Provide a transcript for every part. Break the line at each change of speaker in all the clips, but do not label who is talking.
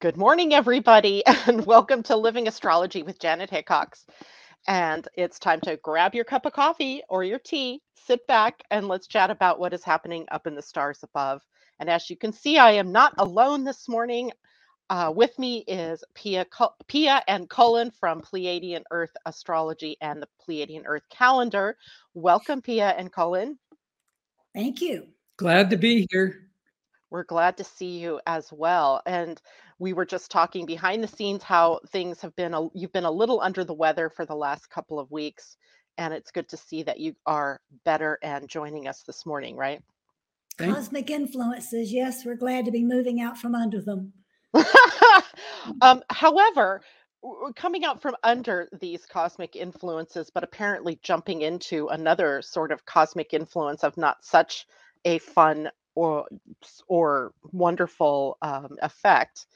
Good morning, everybody, and welcome to Living Astrology with Janet Hickox. And it's time to grab your cup of coffee or your tea, sit back, and let's chat about what is happening up in the stars above. And as you can see, I am not alone this morning. Uh, with me is Pia, Pia and Cullen from Pleiadian Earth Astrology and the Pleiadian Earth Calendar. Welcome, Pia and Cullen.
Thank you.
Glad to be here.
We're glad to see you as well. And we were just talking behind the scenes how things have been, a, you've been a little under the weather for the last couple of weeks. And it's good to see that you are better and joining us this morning, right?
Cosmic influences. Yes, we're glad to be moving out from under them.
um, however, coming out from under these cosmic influences, but apparently jumping into another sort of cosmic influence of not such a fun or or wonderful um, effect.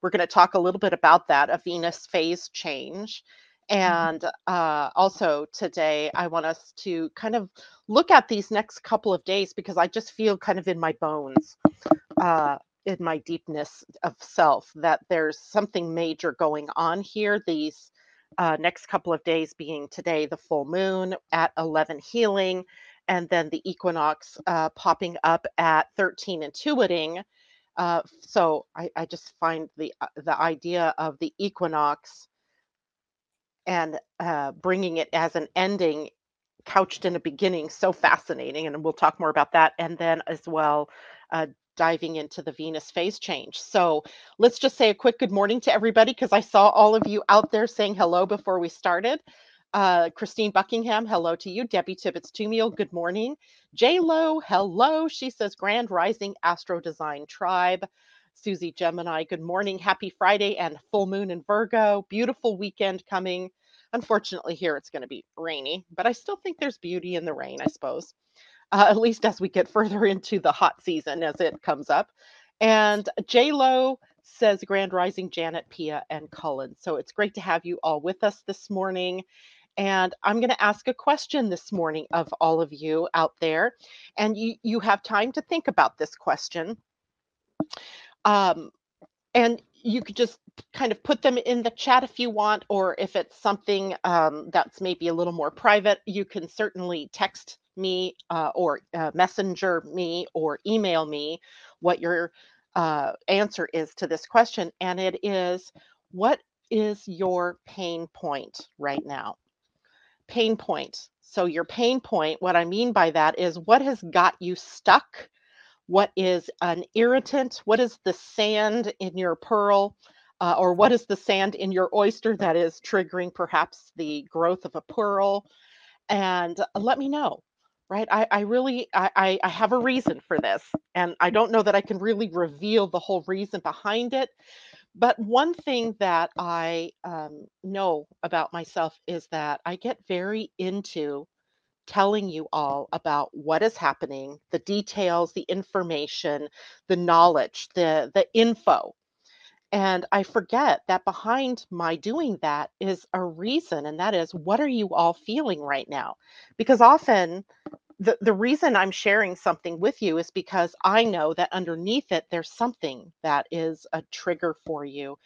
We're going to talk a little bit about that, a Venus phase change. Mm-hmm. And uh, also today, I want us to kind of look at these next couple of days because I just feel kind of in my bones, uh, in my deepness of self, that there's something major going on here. These uh, next couple of days being today, the full moon at 11 healing, and then the equinox uh, popping up at 13 intuiting. Uh, so I, I, just find the uh, the idea of the equinox and uh, bringing it as an ending couched in a beginning so fascinating and we'll talk more about that and then as well uh, diving into the venus phase change so let's just say a quick good morning to everybody because i saw all of you out there saying hello before we started uh, Christine Buckingham, hello to you. Debbie Tibbetts Tumiel, good morning. J Lo, hello. She says Grand Rising Astro Design Tribe. Susie Gemini, good morning. Happy Friday and full moon in Virgo. Beautiful weekend coming. Unfortunately, here it's going to be rainy, but I still think there's beauty in the rain, I suppose, uh, at least as we get further into the hot season as it comes up. And J Lo says Grand Rising Janet, Pia, and Cullen. So it's great to have you all with us this morning. And I'm going to ask a question this morning of all of you out there. And you, you have time to think about this question. Um, and you could just kind of put them in the chat if you want, or if it's something um, that's maybe a little more private, you can certainly text me uh, or uh, messenger me or email me what your uh, answer is to this question. And it is what is your pain point right now? Pain point. So, your pain point, what I mean by that is what has got you stuck? What is an irritant? What is the sand in your pearl? Uh, or what is the sand in your oyster that is triggering perhaps the growth of a pearl? And let me know, right? I, I really I, I have a reason for this, and I don't know that I can really reveal the whole reason behind it but one thing that I um, know about myself is that I get very into telling you all about what is happening, the details, the information, the knowledge, the the info. And I forget that behind my doing that is a reason, and that is what are you all feeling right now? Because often the, the reason I'm sharing something with you is because I know that underneath it, there's something that is a trigger for you,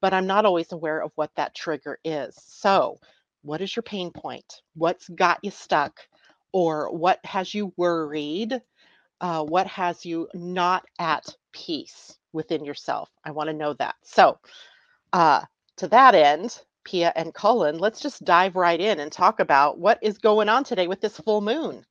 but I'm not always aware of what that trigger is. So, what is your pain point? What's got you stuck? Or what has you worried? Uh, what has you not at peace within yourself? I want to know that. So, uh, to that end, Pia and Cullen, let's just dive right in and talk about what is going on today with this full moon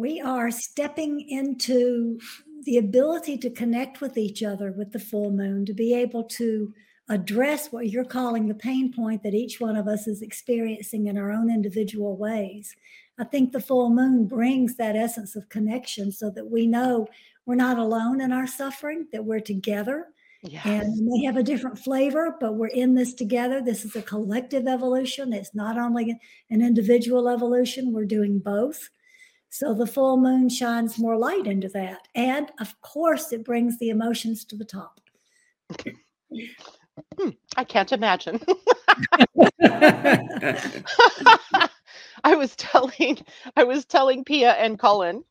we are stepping into the ability to connect with each other with the full moon, to be able to address what you're calling the pain point that each one of us is experiencing in our own individual ways. I think the full moon brings that essence of connection so that we know we're not alone in our suffering, that we're together. Yes. And may have a different flavor, but we're in this together. This is a collective evolution. It's not only an individual evolution, we're doing both. So the full moon shines more light into that. And of course, it brings the emotions to the top.
Hmm, I can't imagine. I was telling I was telling Pia and Cullen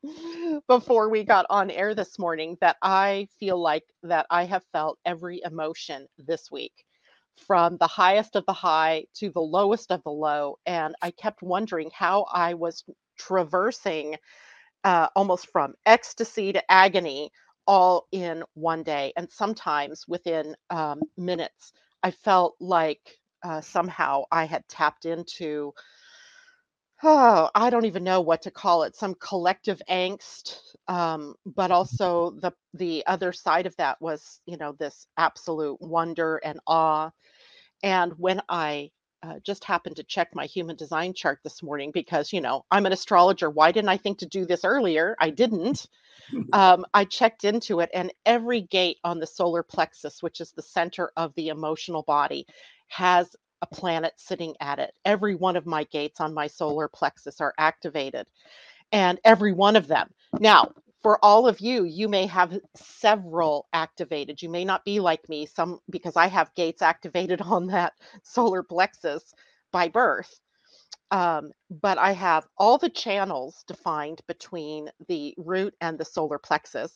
before we got on air this morning that I feel like that I have felt every emotion this week from the highest of the high to the lowest of the low and I kept wondering how I was traversing uh, almost from ecstasy to agony all in one day and sometimes within um, minutes I felt like uh, somehow I had tapped into oh, I don't even know what to call it, some collective angst. Um, but also the the other side of that was, you know, this absolute wonder and awe. And when I uh, just happened to check my human design chart this morning because, you know, I'm an astrologer. Why didn't I think to do this earlier? I didn't. Um, I checked into it, and every gate on the solar plexus, which is the center of the emotional body, has a planet sitting at it. Every one of my gates on my solar plexus are activated, and every one of them. Now, for all of you, you may have several activated. You may not be like me, some because I have gates activated on that solar plexus by birth. Um, but I have all the channels defined between the root and the solar plexus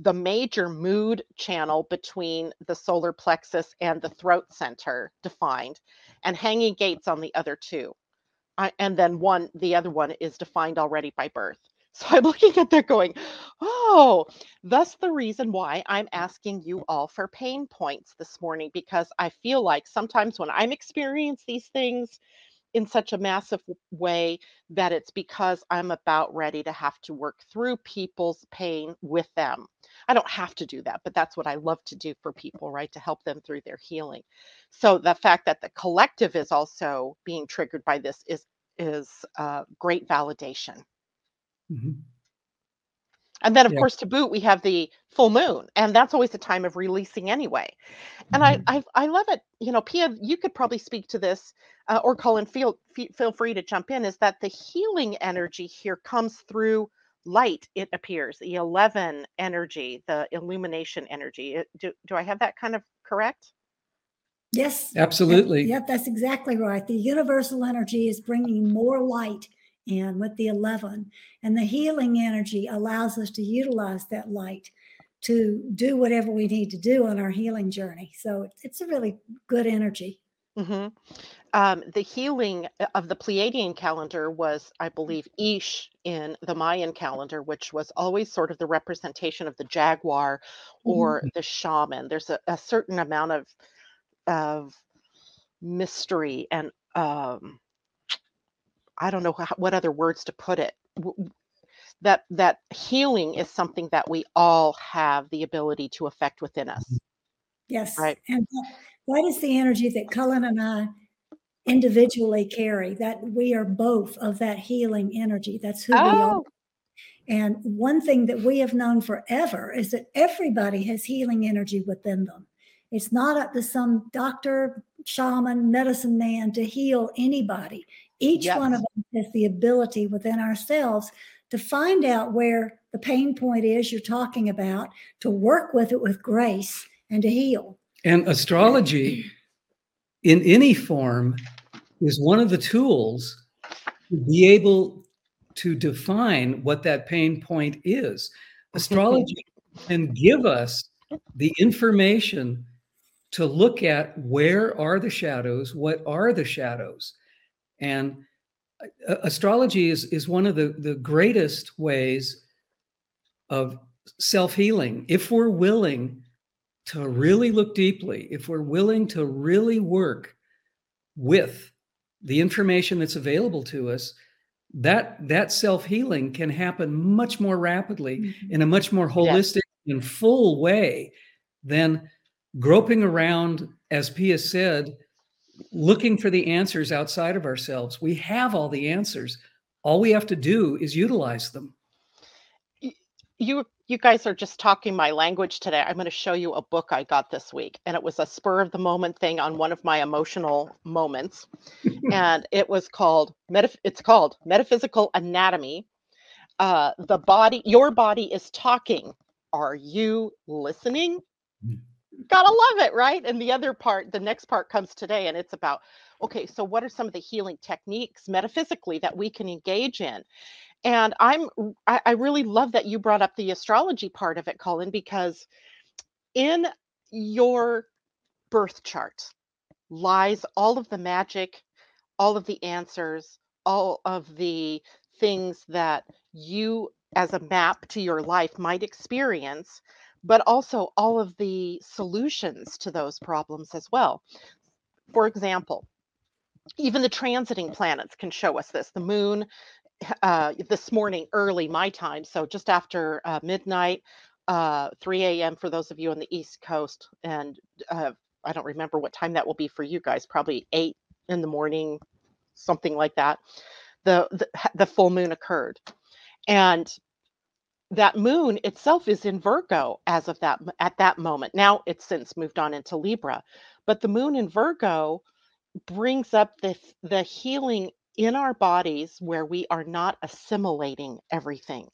the major mood channel between the solar plexus and the throat center defined, and hanging gates on the other two. I, and then one, the other one is defined already by birth. So I'm looking at that going, oh, that's the reason why I'm asking you all for pain points this morning because I feel like sometimes when I'm experiencing these things, in such a massive way that it's because I'm about ready to have to work through people's pain with them. I don't have to do that, but that's what I love to do for people, right? To help them through their healing. So the fact that the collective is also being triggered by this is is uh, great validation. Mm-hmm. And then, of yeah. course, to boot, we have the full moon, and that's always a time of releasing anyway. And mm-hmm. I, I, I love it. You know, Pia, you could probably speak to this, uh, or Cullen, feel feel free to jump in. Is that the healing energy here comes through light? It appears the eleven energy, the illumination energy. Do do I have that kind of correct?
Yes,
absolutely.
Yep, that's exactly right. The universal energy is bringing more light in with the 11. And the healing energy allows us to utilize that light to do whatever we need to do on our healing journey. So it's a really good energy.
Mm-hmm. Um, the healing uh, of the Pleiadian calendar was, I believe, Ix in the Mayan calendar, which was always sort of the representation of the jaguar or mm-hmm. the shaman. There's a, a, certain amount of of mystery and um, I don't know how, what other words to put it. That that healing is something that we all have the ability to affect within us. Mm-hmm.
Yes. Right. And that is the energy that Cullen and I individually carry. That we are both of that healing energy. That's who oh. we are. Oh. And one thing that we have known forever is that everybody has healing energy within them. It's not up to some doctor, shaman, medicine man to heal anybody. Each yes. one of us has the ability within ourselves to find out where the pain point is you're talking about, to work with it with grace and to heal.
And astrology in any form is one of the tools to be able to define what that pain point is. Astrology can give us the information to look at where are the shadows, what are the shadows, and astrology is, is one of the, the greatest ways of self healing. If we're willing to really look deeply, if we're willing to really work with the information that's available to us, that that self healing can happen much more rapidly mm-hmm. in a much more holistic yes. and full way than groping around, as Pia said, looking for the answers outside of ourselves. We have all the answers. All we have to do is utilize them.
You you guys are just talking my language today. I'm going to show you a book I got this week and it was a spur of the moment thing on one of my emotional moments. and it was called it's called Metaphysical Anatomy. Uh, the body your body is talking. Are you listening? Gotta love it, right? And the other part, the next part comes today, and it's about okay, so what are some of the healing techniques metaphysically that we can engage in? And I'm I, I really love that you brought up the astrology part of it, Cullen, because in your birth chart lies all of the magic, all of the answers, all of the things that you as a map to your life might experience, but also all of the solutions to those problems as well. For example, even the transiting planets can show us this. The moon, uh, this morning, early my time, so just after uh, midnight, uh, 3 a.m. for those of you on the East Coast, and uh, I don't remember what time that will be for you guys, probably 8 in the morning, something like that. The, the, the full moon occurred. And that moon itself is in Virgo as of that at that moment. Now it's since moved on into Libra, but the moon in Virgo brings up the the healing in our bodies where we are not assimilating everything.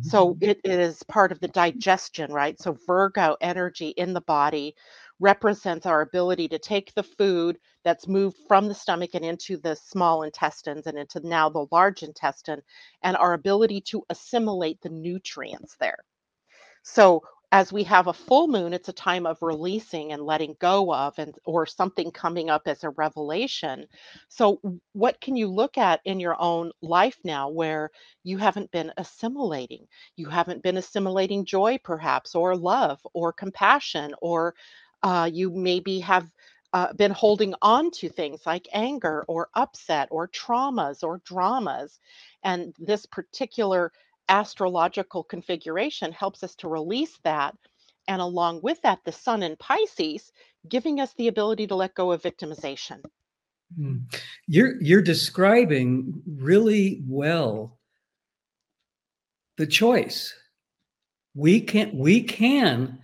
So
Mhm.
it is part of the digestion, right? So Virgo energy in the body represents our ability to take the food that's moved from the stomach and into the small intestines and into now the large intestine and our ability to assimilate the nutrients there. So as we have a full moon, it's a time of releasing and letting go of and or something coming up as a revelation. So what can you look at in your own life now where you haven't been assimilating? You haven't been assimilating joy perhaps or love or compassion or uh, you maybe have uh, been holding on to things like anger or upset or traumas or dramas. And this particular astrological configuration helps us to release that. And along with that, the sun in Pisces, giving us the ability to let go of victimization.
Mm. You're you're describing really well the choice. We can we can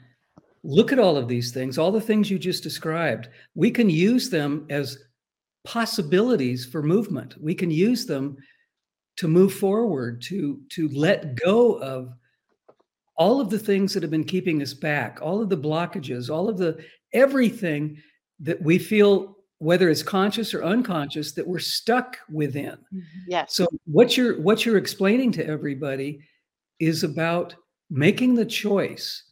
look at all of these things, all the things you just described. We can use them as possibilities for movement. We can use them to move forward, to to let go of all of the things that have been keeping us back, all of the blockages, all of the everything that we feel whether it's conscious or unconscious that we're stuck within. Mm-hmm.
Yes.
So what you're what you're explaining to everybody is about making the choice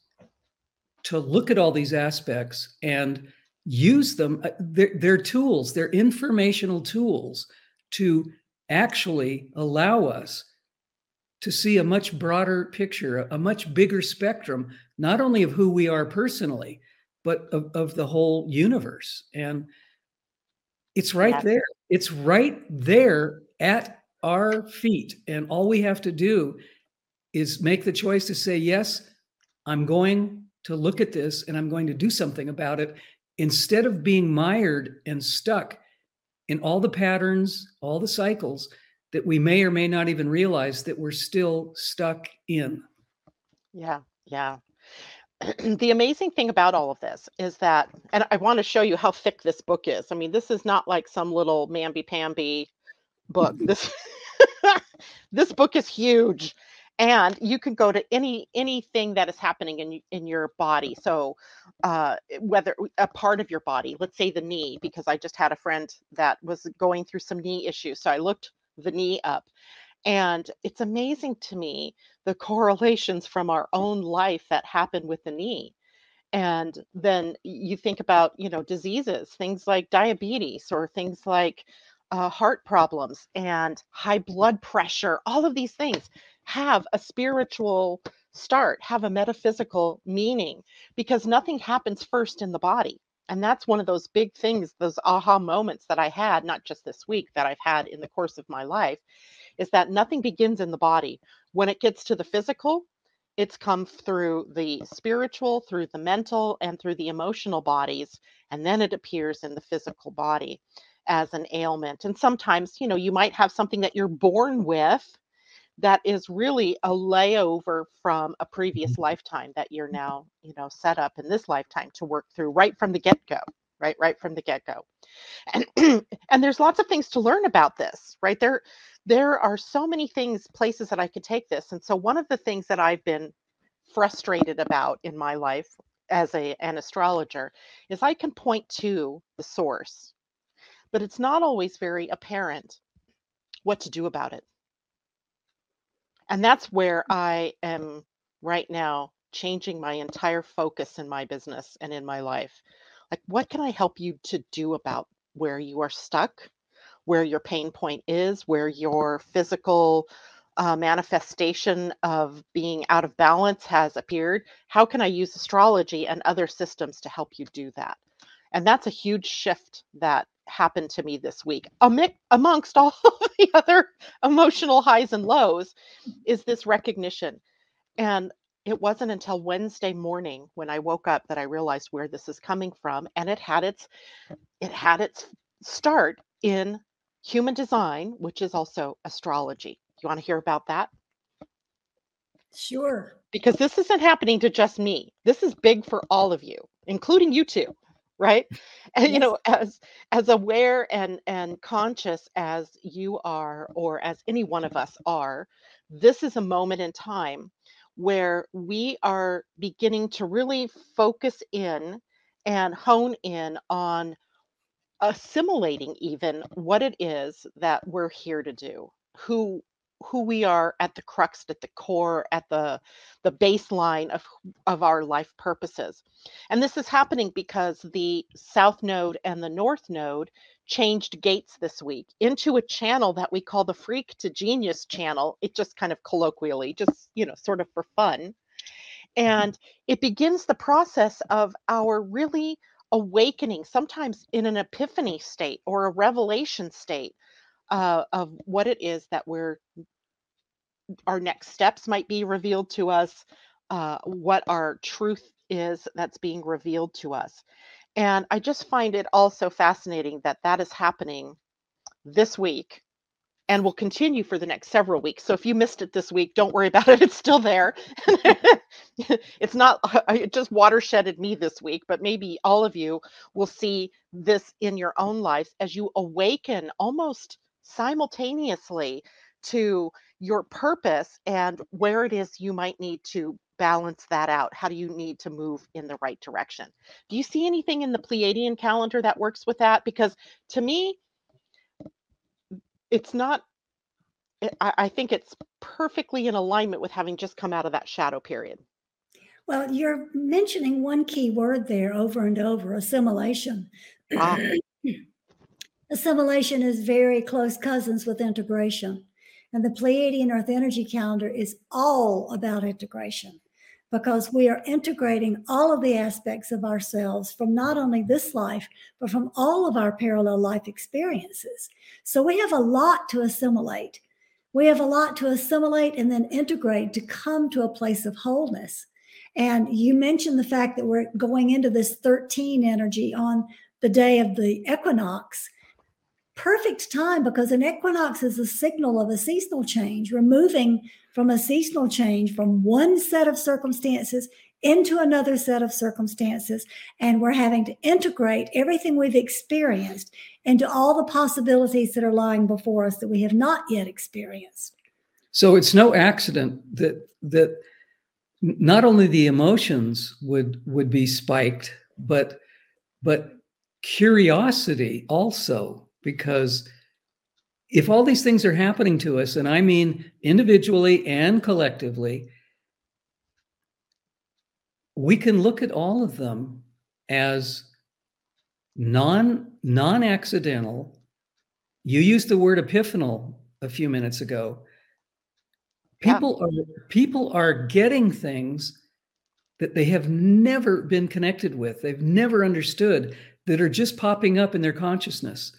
to look at all these aspects and use them. Uh, They're, they're tools, they're informational tools to actually allow us to see a much broader picture, a, much bigger spectrum, not only of who we are personally, but of, of the whole universe. And it's right
Yes.
there. It's right there at our feet. And all we have to do is make the choice to say, yes, I'm going to look at this and I'm going to do something about it instead of being mired and stuck in all the patterns, all the cycles that we may or may not even realize that we're still stuck in.
Yeah. Yeah. the amazing thing about all of this is that, and I want to show you how thick this book is. I mean, this is not like some little mamby-pamby book. This this book is huge, and you can go to any anything that is happening in in your body. So, uh, whether a part of your body, let's say the knee, because I just had a friend that was going through some knee issues, so I looked the knee up, and it's amazing to me the correlations from our own life that happen with the knee. And then you think about, you know, diseases, things like diabetes or things like uh, heart problems and high blood pressure, all of these things have a spiritual start, have a metaphysical meaning because nothing happens first in the body. And that's one of those big things, those aha moments that I had, not just this week, that I've had in the course of my life is that nothing begins in the body. When it gets to the physical, it's come through the spiritual, through the mental, and through the emotional bodies. And then it appears in the physical body as an ailment. And sometimes, you know, you might have something that you're born with that is really a layover from a mm-hmm. previous lifetime that you're mm-hmm. now, you know, set up in this lifetime to work through right from the get go, right? Right from the get go and and there's lots of things to learn about this right there there are so many things places that i could take this and so one of the things that i've been frustrated about in my life as a an astrologer is i can point to the source but it's not always very apparent what to do about it And that's where I am right now changing my entire focus in my business and in my life. Like, what can I help you to do about where you are stuck, where your pain point is, where your physical uh, manifestation of being out of balance has appeared? How can I use astrology and other systems to help you do that? And that's a huge shift that happened to me this week. amongst all the other emotional highs and lows is this recognition. And it wasn't until Wednesday morning when I woke up that I realized where this is coming from and it had its it had its start in human design, which is also astrology. You want to hear about that?
Sure.
Because this isn't happening to just me. This is big for all of you, including you two right? And you know as as aware and and conscious as you are or as any one of us are this is a moment in time where we are beginning to really focus in and hone in on assimilating even what it is that we're here to do who who we are at the crux at the core at the the baseline of of our life purposes. And this is happening because the south node and the north node changed gates this week into a channel that we call the freak to genius channel. It just kind of colloquially just you know sort of for fun. Mm-hmm. And it begins the process of our really awakening sometimes in an epiphany state or a revelation state uh, of what it is that we're our next steps might be revealed to us uh, what our truth is that's being revealed to us. And i just find it also fascinating that that is happening this week and will continue for the next several weeks. So if you missed it this week don't worry about it it's still there. It's not it just watersheded me this week but maybe all of you will see this in your own lives as you awaken almost simultaneously to your purpose and where it is you might need to balance that out. How do you need to move in the right direction? Do you see anything in the Pleiadian calendar that works with that? Because to me, it's not, eh, I, I think it's perfectly in alignment with having just come out of that shadow period.
Well, you're mentioning one key word there over and over assimilation. Ah. assimilation is very close cousins with integration. And the Pleiadian Earth Energy Calendar is all about integration because we are integrating all of the aspects of ourselves from not only this life, but from all of our parallel life experiences. So we have a lot to assimilate. We have a lot to assimilate and then integrate to come to a place of wholeness. And you mentioned the fact that we're going into this 13 energy on the day of the equinox perfect time because an equinox is a signal of a seasonal change. We're moving from a seasonal change from one set of circumstances into another set of circumstances. And we're having to integrate everything we've experienced into all the possibilities that are lying before us that we have not yet experienced.
So it's no accident that that not only the emotions would would be spiked, but but curiosity also because if all these things are happening to us, and I mean individually and collectively, we can look at all of them as non non accidental. You used the word epiphanal a few minutes ago. People yeah. are people are getting things that they have never been connected with. They've never understood that are just popping up in their consciousness.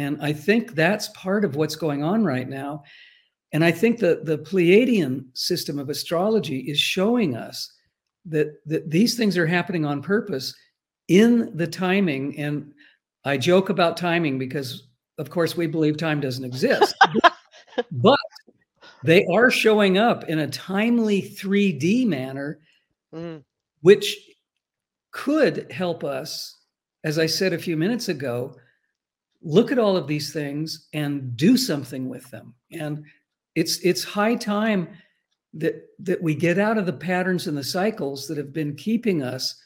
And I think that's part of what's going on right now. And I think that the Pleiadian system of astrology is showing us that, that these things are happening on purpose in the timing. And I joke about timing because, of course, we believe time doesn't exist. but they are showing up in a timely 3D manner, mm. which could help us, as I said a few minutes ago, look at all of these things and do something with them. And it's it's high time that that we get out of the patterns and the cycles that have been keeping us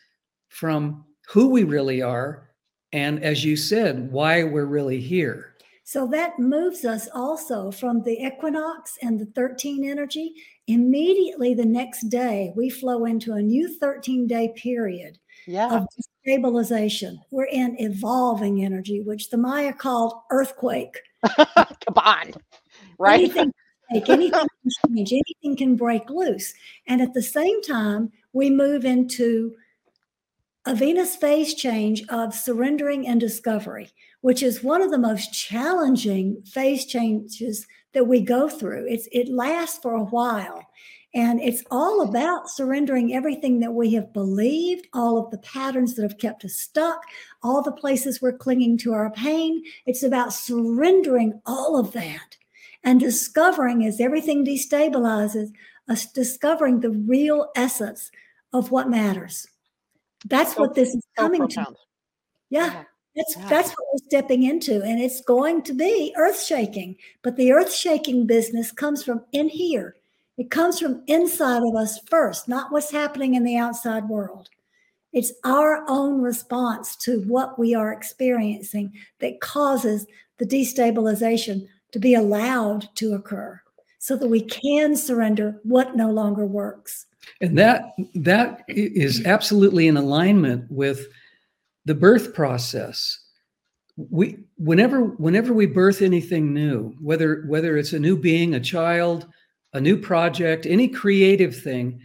from who we really are and as you said why we're really here.
So that moves us also from the equinox and the 13 energy. Immediately the next day, we flow into a new 13 day period
Yeah.
of stabilization. We're in evolving energy, which the Maya called earthquake.
Come on. Right?
Anything anything can change, anything can break loose. And at the same time, we move into a Venus phase change of surrendering and discovery, which is one of the most challenging phase changes that we go through. It's it lasts for a while. And it's all about surrendering everything that we have believed, all of the patterns that have kept us stuck, all the places we're clinging to our pain. It's about surrendering all of that and discovering as everything destabilizes, us discovering the real essence of what matters. That's
So-
what this is
So
coming to.
profound.
Yeah. That's
Yeah.
that's what we're stepping into, and it's going to be earth shaking. But the earth shaking business comes from in here. It comes from inside of us first, not what's happening in the outside world. It's our own response to what we are experiencing that causes the destabilization to be allowed to occur so that we can surrender what no longer works.
And that that is absolutely in alignment with the birth process. We whenever whenever we birth anything new, whether whether it's a new being, a child, a new project, any creative thing,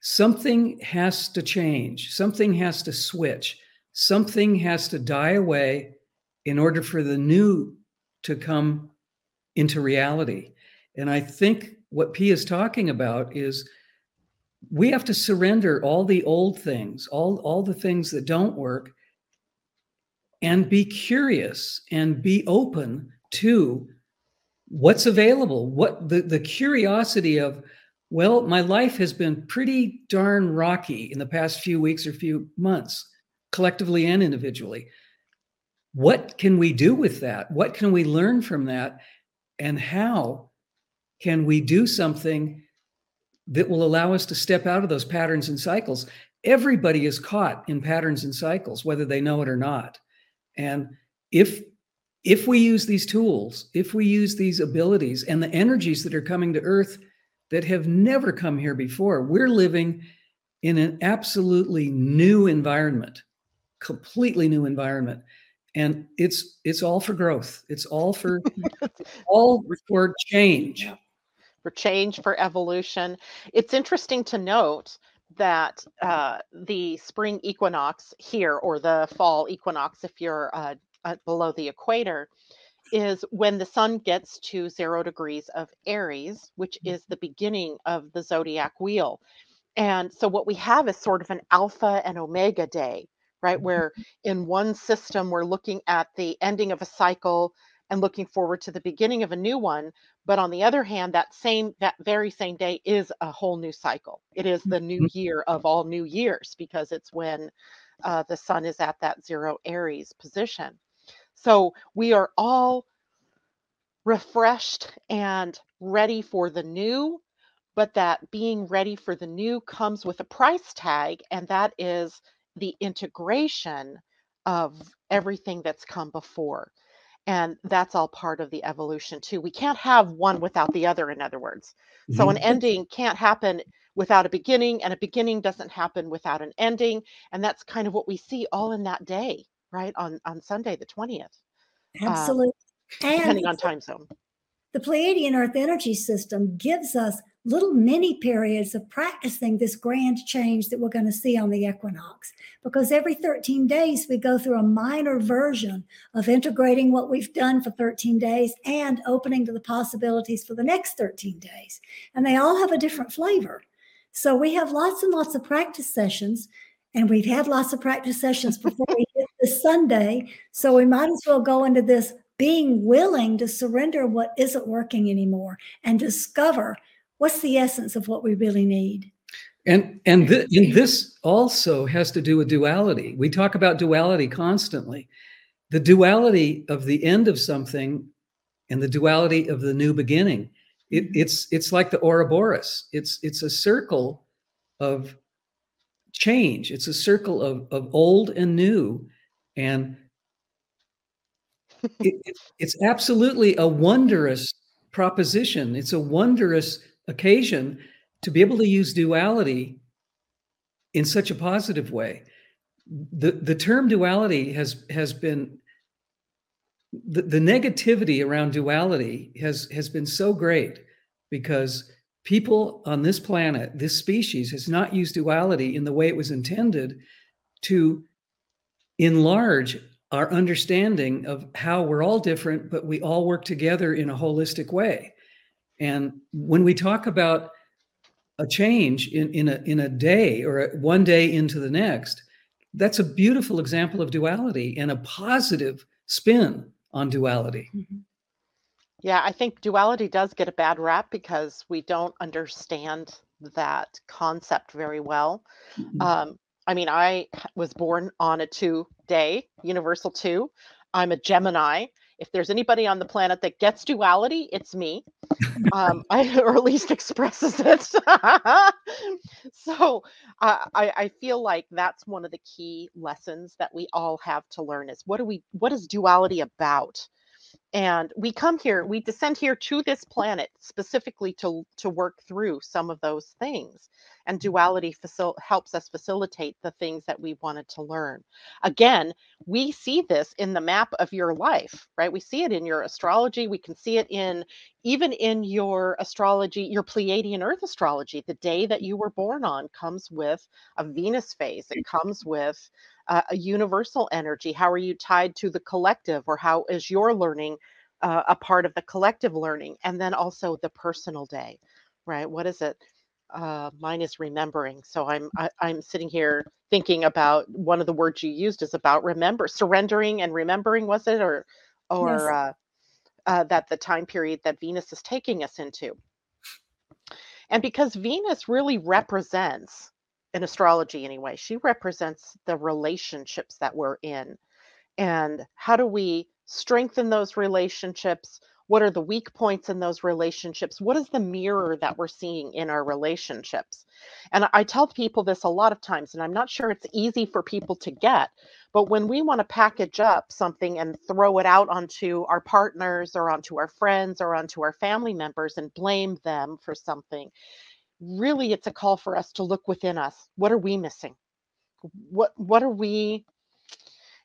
something has to change. Something has to switch. Something has to die away in order for the new to come into reality. And I think what P is talking about is we have to surrender all the old things, all, all the things that don't work, and be curious and be open to what's available. What the, the curiosity of, well, my life has been pretty darn rocky in the past few weeks or few months, collectively and individually. What can we do with that? What can we learn from that? And how can we do something that will allow us to step out of those patterns and cycles? Everybody is caught in patterns and cycles, whether they know it or not. And if if we use these tools, if we use these abilities and the energies that are coming to Earth that have never come here before, we're living in an absolutely new environment, completely new environment. And it's it's all for growth. It's all for all for change.
for change, for evolution. It's interesting to note that uh, the spring equinox here, or the fall equinox, if you're uh, uh, below the equator, is when the sun gets to zero degrees of Aries, which is the beginning of the zodiac wheel. And so, what we have is sort of an alpha and omega day, right? Where in one system, we're looking at the ending of a cycle and looking forward to the beginning of a new one. But on the other hand that same that very same day is a whole new cycle. It is the new year of all new years because it's when uh, the sun is at that zero aries position so we are all refreshed and ready for the new but that being ready for the new comes with a price tag and that is the integration of everything that's come before. And that's all part of the evolution too. We can't have one without the other in other words. So an
Mhm.
ending can't happen without a beginning and a beginning doesn't happen without an ending and that's kind of what we see all in that day right on on sunday the 20th uh,
Absolutely. and
depending on time zone
the Pleiadian Earth energy system gives us little mini periods of practicing this grand change that we're going to see on the equinox. Because every 13 days, we go through a minor version of integrating what we've done for 13 days and opening to the possibilities for the next 13 days. And they all have a different flavor. So we have lots and lots of practice sessions. And we've had lots of practice sessions before we hit this Sunday. So we might as well go into this being willing to surrender what isn't working anymore and discover what's the essence of what we really need.
And and, th- and this also has to do with duality. We talk about duality constantly. The duality of the end of something and the duality of the new beginning. It, mm-hmm. it's it's like the Ouroboros. It's it's a circle of change. It's a circle of of old and new. And it, it, it's absolutely a wondrous proposition. It's a wondrous occasion to be able to use duality in such a positive way. The, the term duality has has been the, the negativity around duality has has been so great because people on this planet, this species, has not used duality in the way it was intended to enlarge our understanding of how we're all different, but we all work together in a holistic way. And when we talk about a change in, in a in a day or a, one day into the next, that's a beautiful example of duality and a positive spin on duality. Mm-hmm.
Yeah, I think duality does get a bad rap because we don't understand that concept very well. Mm-hmm. Um, I mean, I was born on a two day, universal two. I'm a Gemini. If there's anybody on the planet that gets duality, it's me, um, I, or at least expresses it. so uh, I, I feel like that's one of the key lessons that we all have to learn is what do we, what is duality about? and we come here we descend here to this planet specifically to to work through some of those things and duality facil- helps us facilitate the things that we wanted to learn again we see this in the map of your life right we see it in your astrology we can see it in even in your astrology your pleiadian earth astrology the day that you were born on comes with a venus phase it comes with uh, a universal energy? How are you tied to the collective, or how is your learning uh, a part of the collective learning? And then also the personal day, right? What is it? Uh, mine is remembering. So I'm I, am i am sitting here thinking about one of the words you used is about remember, surrendering and remembering. Was it or or yes. uh, uh, that the time period that Venus is taking us into? And because Venus really represents in astrology anyway she represents the relationships that we're in and how do we strengthen those relationships what are the weak points in those relationships? What is the mirror that we're seeing in our relationships? And i tell people this a lot of times and i'm not sure it's easy for people to get but when we want to package up something and throw it out onto our partners or onto our friends or onto our family members and blame them for something really it's a call for us to look within us. What are we missing? What what are we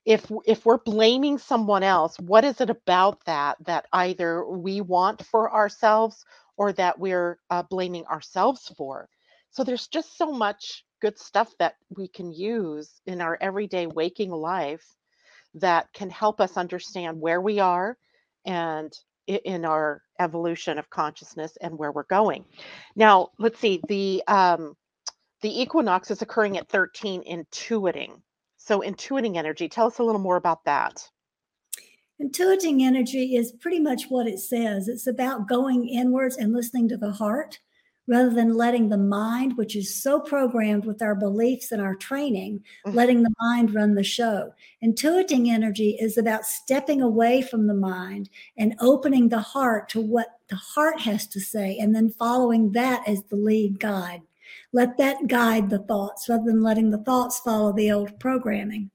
if if we're blaming someone else what is it about that that either we want for ourselves or that we're uh, blaming ourselves for so there's just so much good stuff that we can use in our everyday waking life that can help us understand where we are and in our evolution of consciousness and where we're going. Now, let's see. The um, the equinox is occurring at 13 intuiting. So intuiting energy. Tell us a little more about that.
Intuiting energy is pretty much what it says. It's about going inwards and listening to the heart rather than letting the mind, which is so programmed with our beliefs and our training, mm-hmm. letting the mind run the show. Intuiting energy is about stepping away from the mind and opening the heart to what the heart has to say, and then following that as the lead guide. Let that guide the thoughts rather than letting the thoughts follow the old programming.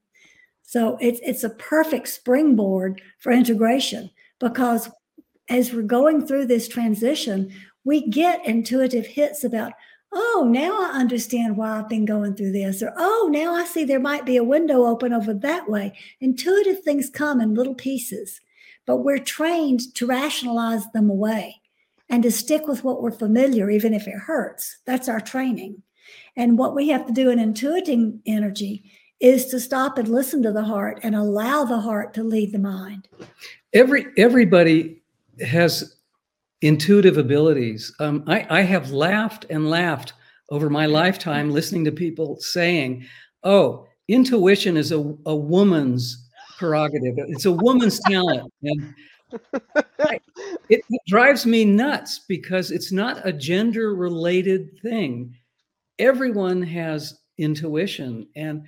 So it's it's a perfect springboard for integration because as we're going through this transition, we get intuitive hits about, oh, now I understand why I've been going through this, or oh, now I see there might be a window open over that way. Intuitive things come in little pieces, but we're trained to rationalize them away and to stick with what we're familiar, even if it hurts. That's our training. And what we have to do in intuiting energy is to stop and listen to the heart and allow the heart to lead the mind.
Every everybody has intuitive abilities. Um, I, I have laughed and laughed over my lifetime listening to people saying, oh, intuition is a, a woman's prerogative, it's a woman's talent. And I, it, drives me nuts because it's not a gender related thing. Everyone has intuition and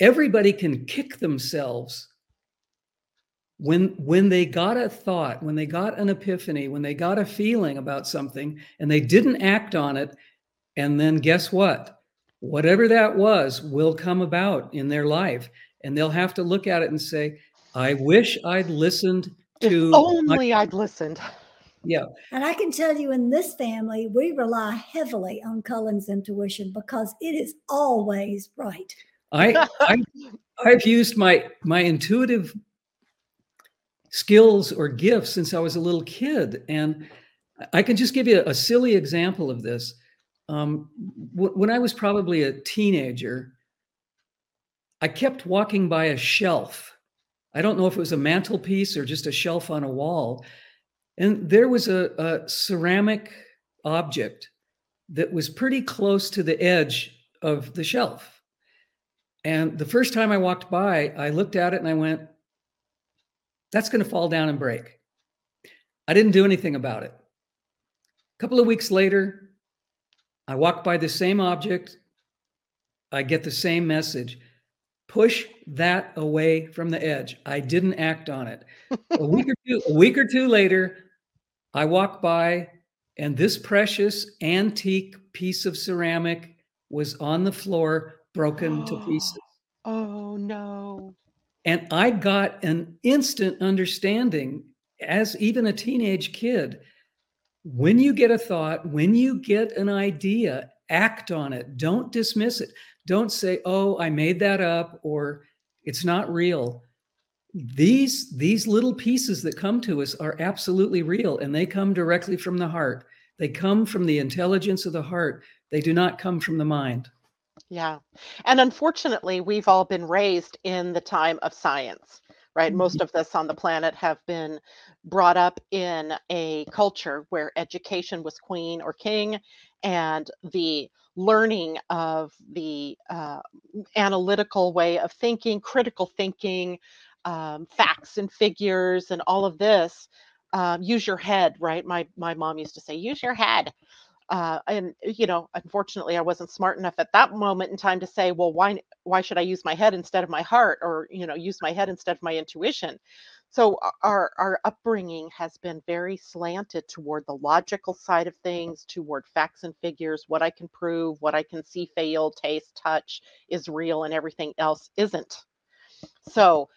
everybody can kick themselves when when they got a thought when they got an epiphany when they got a feeling about something and they didn't act on it and then guess what whatever that was will come about in their life and they'll have to look at it and say I wish I'd listened
If
to
only I'd listened.
yeah.
And I can tell you in this family, we rely heavily on Cullen's intuition because it is always right.
I, I I've used my my intuitive skills or gifts since I was a little kid, and I can just give you a, a silly example of this. Um, w- when I was probably a teenager, I kept walking by a shelf. I don't know if it was a mantelpiece or just a shelf on a wall, and there was a, a ceramic object that was pretty close to the edge of the shelf. And the first time I walked by, I looked at it and I went, that's going to fall down and break. I didn't do anything about it. A couple of weeks later, I walk by the same object. I get the same message push that away from the edge. I didn't act on it. a week or two, a week or two later, I walk by and this precious antique piece of ceramic was on the floor broken to pieces.
Oh no.
And I got an instant understanding as even a teenage kid. When you get a thought, when you get an idea, act on it. Don't dismiss it. Don't say, "Oh, I made that up," or "It's not real." These these little pieces that come to us are absolutely real, and they come directly from the heart. They come from the intelligence of the heart. They do not come from the mind.
Yeah. And unfortunately, we've all been raised in the time of science, right? Most of us on the planet have been brought up in a culture where education was queen or king, and the learning of the uh, analytical way of thinking, critical thinking, um, facts and figures, and all of this. Um, use your head, right? My my mom used to say, "Use your head." Uh, and you know unfortunately i wasn't smart enough at that moment in time to say well why why should i use my head instead of my heart? or you know use my head instead of my intuition. So our our upbringing has been very slanted toward the logical side of things toward facts and figures what i can prove what i can see feel taste touch is real and everything else isn't. So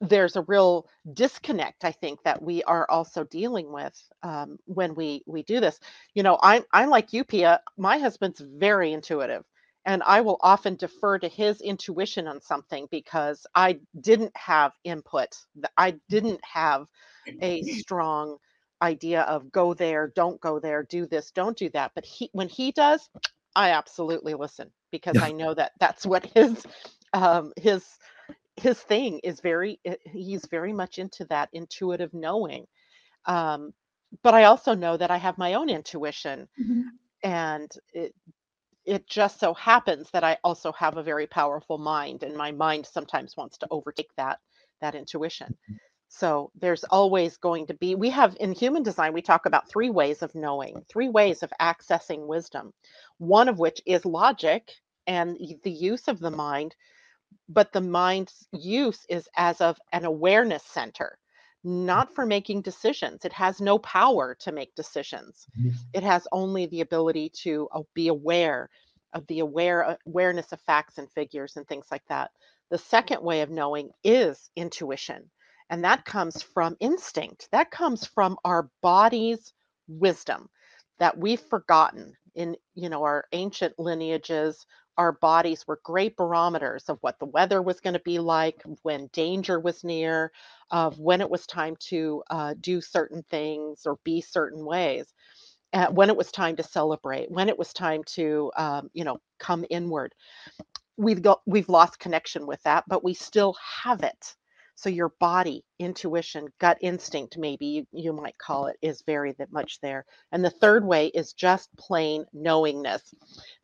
there's a real disconnect i think that we are also dealing with um, when we we do this. You know i'm i'm like you pia my husband's very intuitive and i will often defer to his intuition on something because i didn't have input i didn't have a strong idea of go there don't go there do this don't do that. But he when he does i absolutely listen because
Yeah.
i know that that's what his um his his thing is very eh, he's very much into that intuitive knowing um but i also know that i have my own intuition and it it just so happens that i also have a very powerful mind and my mind sometimes wants to overtake that that intuition. So there's always going to be we have in human design we talk about three ways of knowing three ways of accessing wisdom one of which is logic and the use of the mind but the mind's use is as of an awareness center not for making decisions. It has no power to make decisions.
Mhm.
it has only the ability to uh, be aware of the aware uh, awareness of facts and figures and things like that. The second way of knowing is intuition and that comes from instinct. That comes from our body's wisdom that we've forgotten in you know our ancient lineages our bodies were great barometers of what the weather was going to be like when danger was near of when it was time to uh, do certain things or be certain ways uh, when it was time to celebrate when it was time to um, you know come inward. We've got we've lost connection with that but we still have it so your body intuition gut instinct maybe you, you might call it is very that much there. And the third way is just plain knowingness.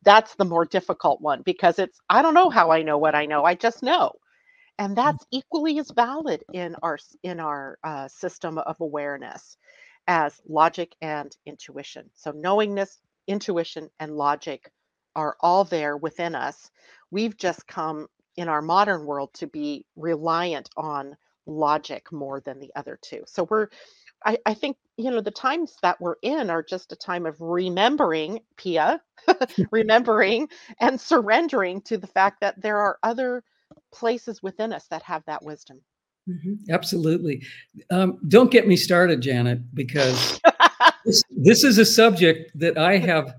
That's the more difficult one because it's i don't know how i know what i know i just know. And that's equally as valid in our in our uh, system of awareness as logic and intuition. So knowingness intuition and logic are all there within us. We've just come in our modern world to be reliant on logic more than the other two so we're I, I think you know the times that we're in are just a time of remembering pia remembering and surrendering to the fact that there are other places within us that have that wisdom
Mm-hmm. Absolutely. Um, don't get me started, Janet, because this, this is a subject that I have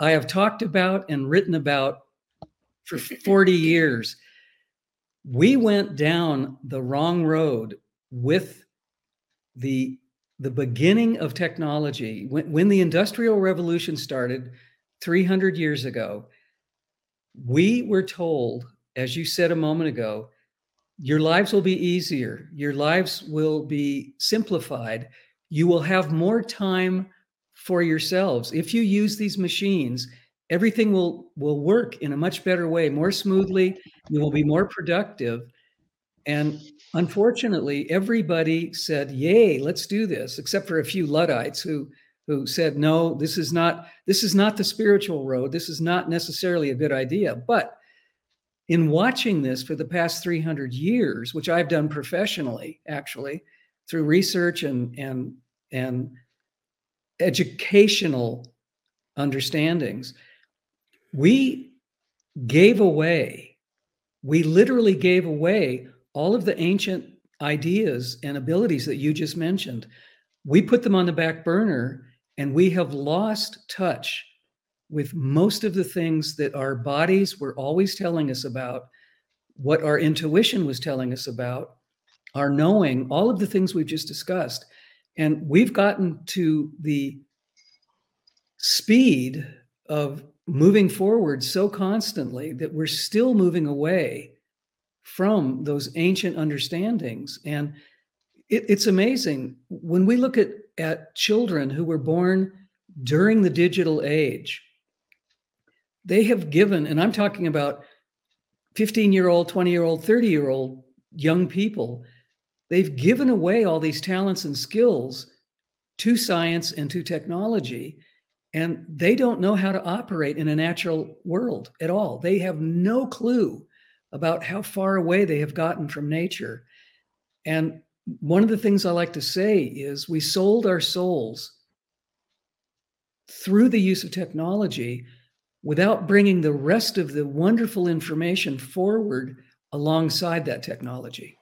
I have talked about and written about for 40 years. We went down the wrong road with the the beginning of technology. When, when the industrial revolution started 300 years ago we were told as you said a moment ago your lives will be easier. Your lives will be simplified. You will have more time for yourselves. If you use these machines everything will will work in a much better way more smoothly. You will be more productive. And unfortunately everybody said yay let's do this except for a few luddites who who said no this is not this is not the spiritual road. This is not necessarily a good idea. But in watching this for the past 300 years which i've done professionally actually through research and and and educational understandings we gave away we literally gave away all of the ancient ideas and abilities that you just mentioned we put them on the back burner and we have lost touch with most of the things that our bodies were always telling us about, what our intuition was telling us about, our knowing, all of the things we've just discussed. And we've gotten to the speed of moving forward so constantly that we're still moving away from those ancient understandings. And it, it's amazing when we look at, at children who were born during the digital age they have given, and I'm talking about 15 year old, 20 year old, 30 year old young people, they've given away all these talents and skills to science and to technology. And they don't know how to operate in a natural world at all. They have no clue about how far away they have gotten from nature. And one of the things I like to say is we sold our souls through the use of technology without bringing the rest of the wonderful information forward alongside that technology.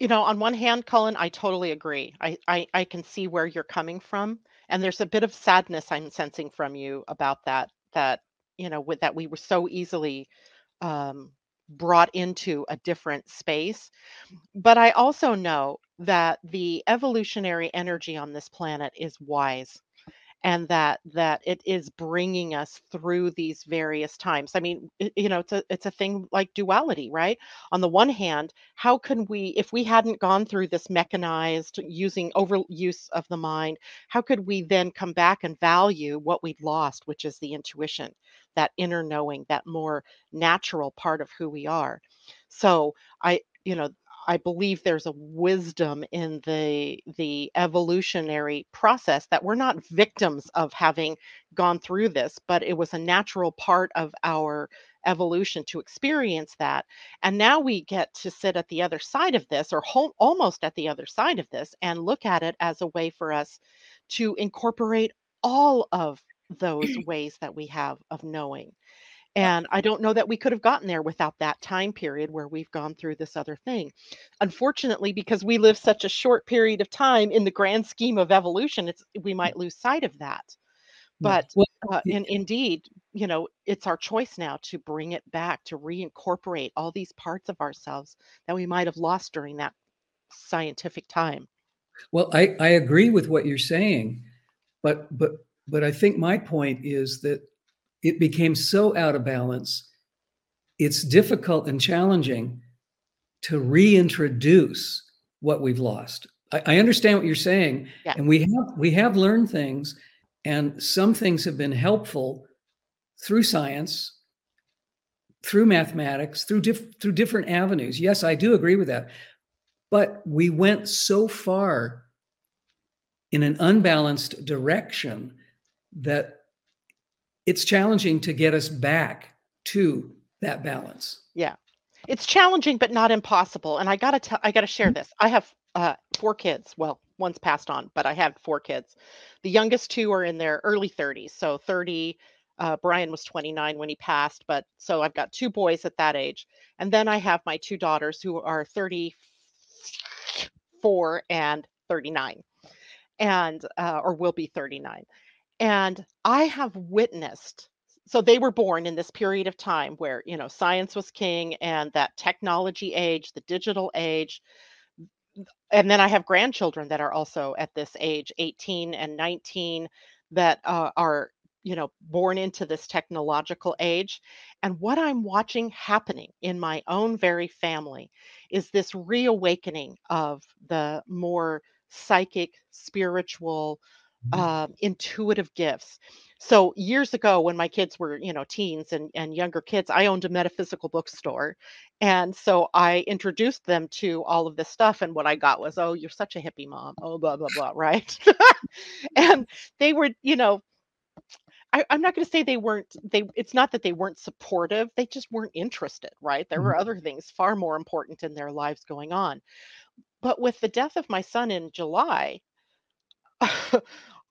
You know, on one hand, Cullen, I totally agree. I, I, I can see where you're coming from. And there's a bit of sadness I'm sensing from you about that, that, you know, with that we were so easily um, brought into a different space. But I also know that the evolutionary energy on this planet is wise and that that it is bringing us through these various times. I mean it, you know it's a it's a thing like duality right? On the one hand how can we if we hadn't gone through this mechanized using overuse of the mind how could we then come back and value what we'd lost which is the intuition that inner knowing that more natural part of who we are? So i you know I believe there's a wisdom in the the evolutionary process that we're not victims of having gone through this, but it was a natural part of our evolution to experience that. And now we get to sit at the other side of this, or almost at the other side of this, and look at it as a way for us to incorporate all of those ways that we have of knowing. And I don't know that we could have gotten there without that time period where we've gone through this other thing. Unfortunately, because we live such a short period of time in the grand scheme of evolution, it's we might lose sight of that. But uh, and indeed, you know, it's our choice now to bring it back, to reincorporate all these parts of ourselves that we might have lost during that scientific time.
Well, I, I agree with what you're saying, but but but I think my point is that it became so out of balance. It's difficult and challenging to reintroduce what we've lost. I, I understand what you're saying, yeah. and we have we have learned things, and some things have been helpful through science, through mathematics, through diff- through different avenues. Yes, I do agree with that. But we went so far in an unbalanced direction that it's challenging to get us back to that balance.
Yeah. It's challenging but not impossible. And I got to tell I got to share mm-hmm. this. I have uh, four kids. Well, one's passed on, but I have four kids. The youngest two are in their early 30s, so 30 Uh, Brian was 29 when he passed, but so I've got two boys at that age. And then I have my two daughters who are 34 and 39, and uh, or will be 39. And I have witnessed so they were born in this period of time where you know science was king and that technology age the digital age and then i have grandchildren that are also at this age 18 and 19 that uh, are you know born into this technological age and what i'm watching happening in my own very family is this reawakening of the more psychic spiritual
Mhm.
uh, intuitive gifts. So years ago when my kids were you know teens and, and younger kids i owned a metaphysical bookstore and so i introduced them to all of this stuff and what i got was oh you're such a hippie mom. Oh blah blah blah right? And they were you know I, i'm not going to say they weren't they it's not that they weren't supportive they just weren't interested right? There were
Mhm.
other things far more important in their lives going on. But with the death of my son in july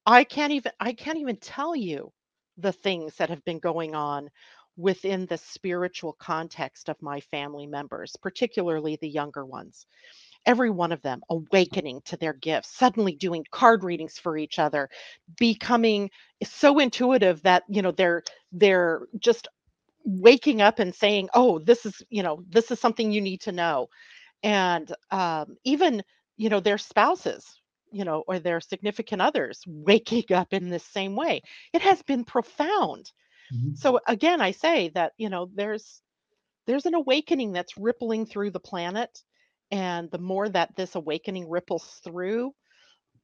I can't even I can't even tell you the things that have been going on within the spiritual context of my family members, particularly the younger ones. Every one of them awakening to their gifts, suddenly doing card readings for each other, becoming so intuitive that, you know, they're they're just waking up and saying, "Oh, this is, you know, this is something you need to know." and um, even you know their spouses you know or their significant others waking up in the same way it has been profound
Mhm.
so again i say that you know there's there's an awakening that's rippling through the planet and the more that this awakening ripples through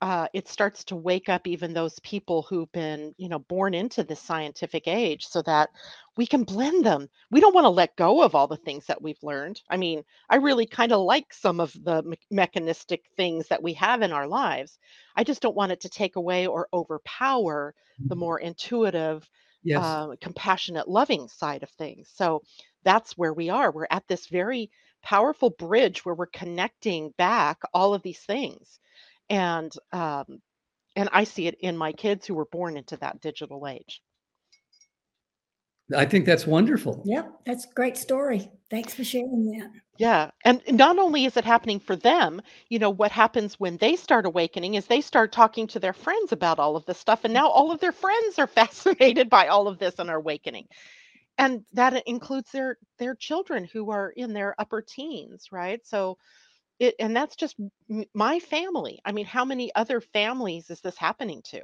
uh, it starts to wake up even those people who've been, you know, born into this scientific age so that we can blend them. We don't want to let go of all the things that we've learned. I mean, I really kind of like some of the me- mechanistic things that we have in our lives. I just don't want it to take away or overpower the more intuitive,
Yes.
uh, compassionate, loving side of things. So that's where we are. We're at this very powerful bridge where we're connecting back all of these things and um and I see it in my kids who were born into that digital age.
I think that's wonderful.
Yep, that's a great story. Thanks for sharing that.
Yeah. And not only is it happening for them, you know, what happens when they start awakening is they start talking to their friends about all of this stuff. And now all of their friends are fascinated by all of this and are awakening. And that includes their their children who are in their upper teens, right? So it and that's just m- my family. I mean, how many other families is this happening to?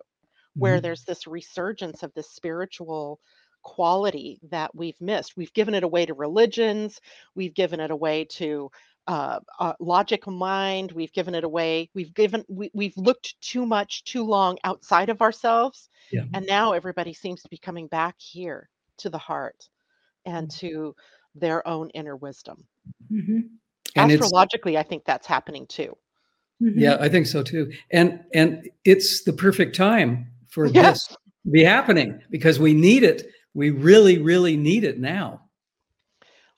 where
Mhm.
there's this resurgence of this spiritual quality that we've missed. We've given it away to religions, we've given it away to uh, uh, logic mind, we've given it away, we've given, we, we've looked too much, too long outside of ourselves.
Yeah.
And now everybody seems to be coming back here to the heart and
Mm.
to their own inner wisdom.
Mhm,
And
Astrologically, I think that's happening too.
yeah, I think so too. And and it's the perfect time for
Yes.
this to be happening because we need it. We really, really need it now.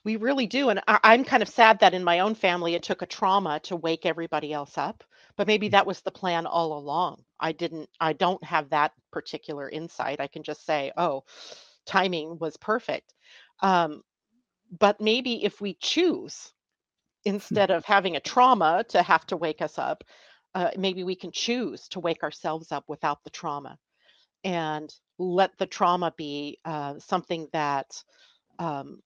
We really do. And I, I'm kind of sad that in my own family, it took a trauma to wake everybody else up. But maybe that was the plan all along. I didn't, I don't have that particular insight. I can just say, oh, timing was perfect. Um, but maybe if we choose, instead of having a trauma to have to wake us up, uh, maybe we can choose to wake ourselves up without the trauma and let the trauma be uh, something that um,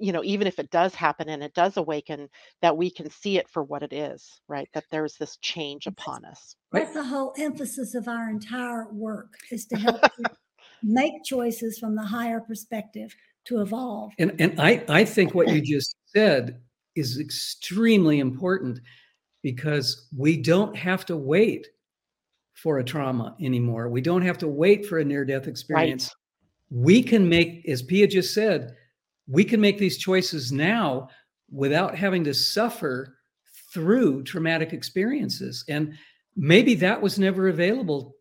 you know even if it does happen and it does awaken that we can see it for what it is right that there's this change upon us
Right.
That's the whole emphasis of our entire work is to help make choices from the higher perspective to evolve.
And and I I think what you just said is extremely important because we don't have to wait for a trauma anymore. We don't have to wait for a near death experience. We can make as Pia just said, we can make these choices now without having to suffer through traumatic experiences. And maybe that was never available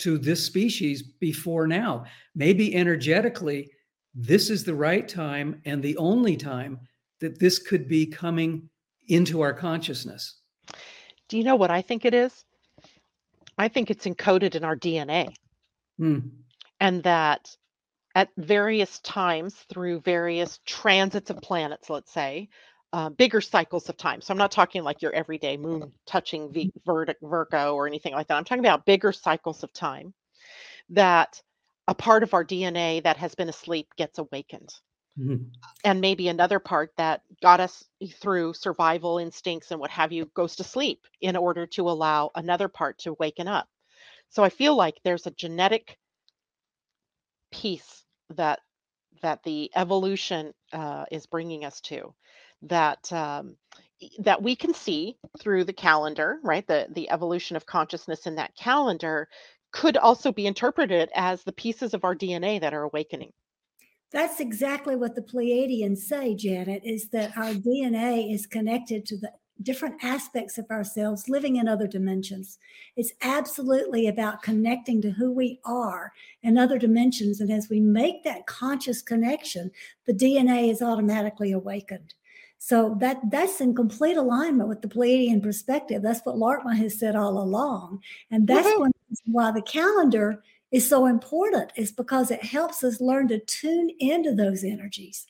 to this species before now. Maybe energetically, this is the right time and the only time that this could be coming into our consciousness.
do you know what i think it is i think it's encoded in our dna
Hmm.
and that at various times through various transits of planets, let's say, uh, bigger cycles of time. So I'm not talking like your everyday moon touching v- Virgo or anything like that. I'm talking about bigger cycles of time that a part of our DNA that has been asleep gets awakened. Mm-hmm. And maybe another part that got us through survival instincts and what have you goes to sleep in order to allow another part to waken up. So I feel like there's a genetic piece that that the evolution uh, is bringing us to that um, that we can see through the calendar right the the evolution of consciousness in that calendar could also be interpreted as the pieces of our dna that are awakening
that's exactly what the pleiadians say janet is that our dna is connected to the different aspects of ourselves living in other dimensions. It's absolutely about connecting to who we are in other dimensions. And as we make that conscious connection, the DNA is automatically awakened. So that that's in complete alignment with the Pleiadian perspective. That's what Larkma has said all along. And that's mm-hmm. why the calendar is so important, is because it helps us learn to tune into those energies.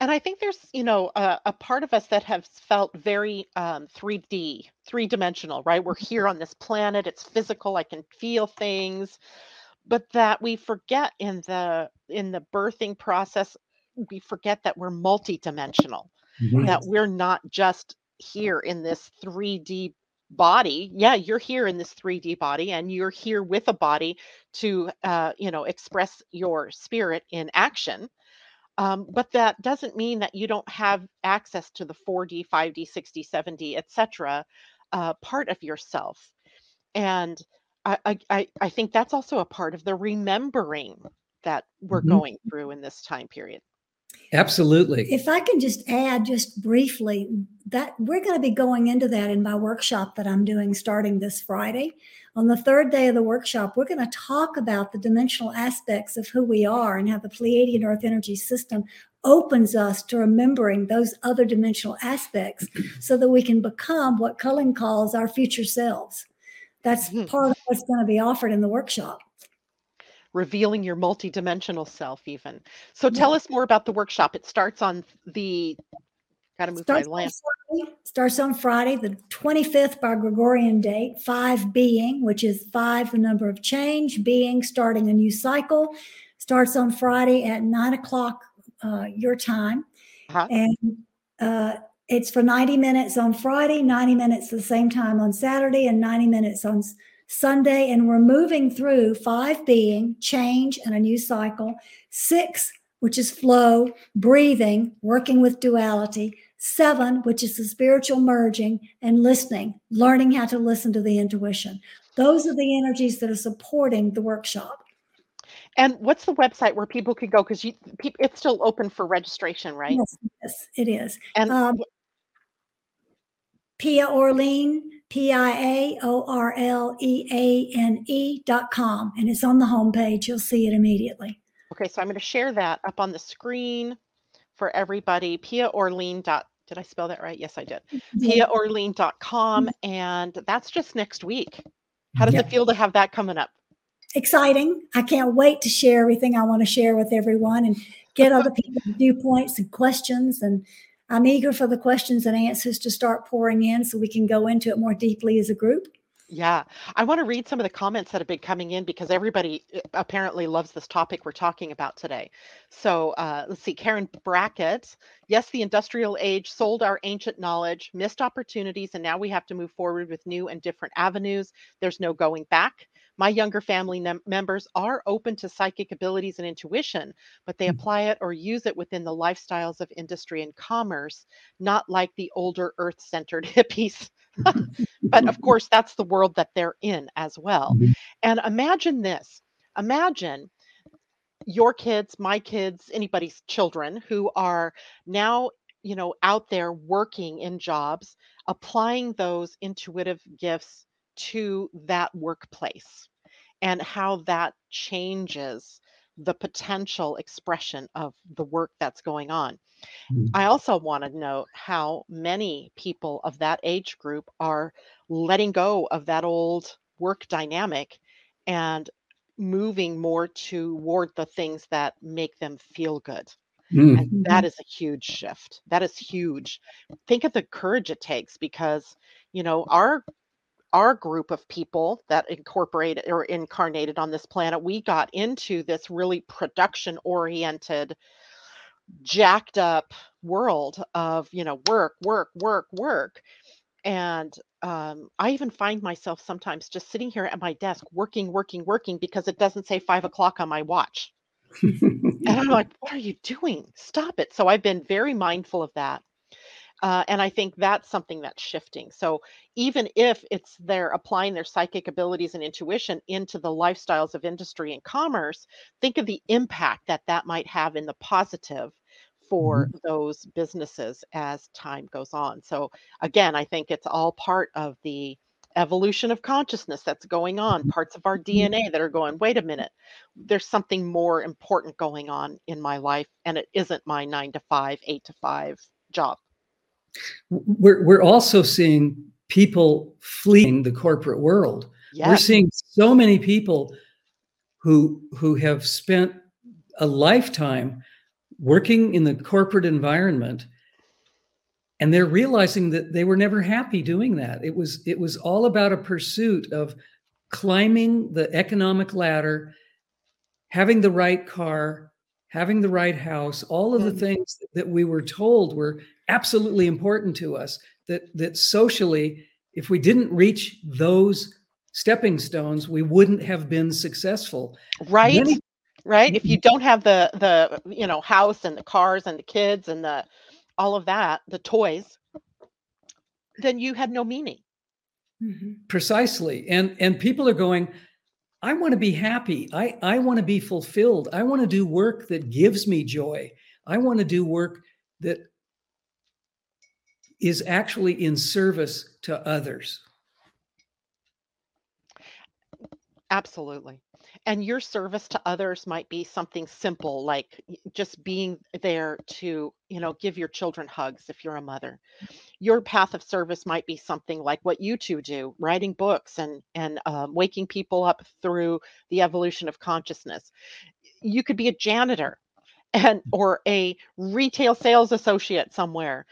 And I think there's, you know, a, a part of us that has felt very um, 3D, three dimensional, right? We're here on this planet, it's physical, I can feel things, but that we forget in the in the birthing process, we forget that we're multidimensional, mm-hmm. that we're not just here in this 3D body yeah you're here in this 3d body and you're here with a body to uh, you know express your spirit in action um, but that doesn't mean that you don't have access to the 4D, 5D, 6D, 7D, etc. Uh, part of yourself. And I, I, I think that's also a part of the remembering that we're mm-hmm. going through in this time period.
Absolutely.
If I can just add just briefly that we're going to be going into that in my workshop that I'm doing starting this Friday. On the third day of the workshop, we're going to talk about the dimensional aspects of who we are and how the Pleiadian Earth energy system opens us to remembering those other dimensional aspects so that we can become what Cullen calls our future selves. That's mm-hmm. part of what's going to be offered in the workshop
revealing your multidimensional self even. So tell us more about the workshop. It starts on the got to move starts my lamp.
Friday, starts on friday the 25th by gregorian date five being which is five the number of change being starting a new cycle. Starts on friday at nine o'clock uh, your time. Uh-huh. and uh, it's for 90 minutes on friday 90 minutes the same time on saturday and 90 minutes on Sunday, and we're moving through five being, change, and a new cycle, six, which is flow, breathing, working with duality, seven, which is the spiritual merging, and listening, learning how to listen to the intuition. Those are the energies that are supporting the workshop.
And what's the website where people can go? Because it's still open for registration, right?
Yes, yes it is. And um, Pia Orleane P I A O R L E A N E dot com. And it's on the homepage. You'll see it immediately.
Okay, so I'm going to share that up on the screen for everybody. Pia Orleane. Dot, did I spell that right? Yes, I did. Mm-hmm. com, And that's just next week. How does it feel to have that coming up?
Exciting. I can't wait to share everything I want to share with everyone and get other people's viewpoints and questions and I'm eager for the questions and answers to start pouring in so we can go into it more deeply as a group.
Yeah, I want to read some of the comments that have been coming in because everybody uh, apparently loves this topic we're talking about today. So uh, let's see, Karen Brackett. Yes, the industrial age sold our ancient knowledge, missed opportunities, and now we have to move forward with new and different avenues. There's no going back. My younger family mem- members are open to psychic abilities and intuition, but they mm. apply it or use it within the lifestyles of industry and commerce, not like the older earth centered hippies. but of course, that's the world that they're in as well. Mm-hmm. And imagine this imagine your kids, my kids, anybody's children who are now you know out there working in jobs applying those intuitive gifts to that workplace and how that changes the potential expression of the work that's going on. Mm-hmm. I also want to note how many people of that age group are letting go of that old work dynamic and moving more toward the things that make them feel good.
Mm.
And that is a huge shift. That is huge. Think of the courage it takes because, you know, our our group of people that incorporated or incarnated on this planet, we got into this really production oriented, jacked up world of, you know, work, work, work, work. And um, I even find myself sometimes just sitting here at my desk working, working, working because it doesn't say five o'clock on my watch. And I'm like, what are you doing? Stop it. So I've been very mindful of that. Uh, and I think that's something that's shifting. So even if it's they're applying their psychic abilities and intuition into the lifestyles of industry and commerce, think of the impact that that might have in the positive for mm-hmm. those businesses as time goes on. So again, I think it's all part of the evolution of consciousness that's going on, mm-hmm. parts of our mm-hmm. DNA that are going, wait a minute, there's something more important going on in my life, and it isn't my nine to five, eight to five job.
We're we're also seeing people fleeing the corporate world. We're seeing so many people who who have spent a lifetime working in the corporate environment and they're realizing that they were never happy doing that. It was it was all about a pursuit of climbing the economic ladder, having the right car, having the right house, all of the
Mhm.
things that we were told were absolutely important to us that that socially if we didn't reach those stepping stones we wouldn't have been successful
Right?
Many-
Right? If you don't have the the, you know, house and the cars and the kids and the all of that, the toys, then you have no meaning.
mm-hmm.
precisely and and people are going i want to be happy i i want to be fulfilled i want to do work that gives me joy i want to do work that is actually in service to others
Absolutely. And your service to others might be something simple like just being there to, you know, give your children hugs if you're a mother. Your path of service might be something like what you two do, writing books and and um, waking people up through the evolution of consciousness. You could be a janitor and or a retail sales associate somewhere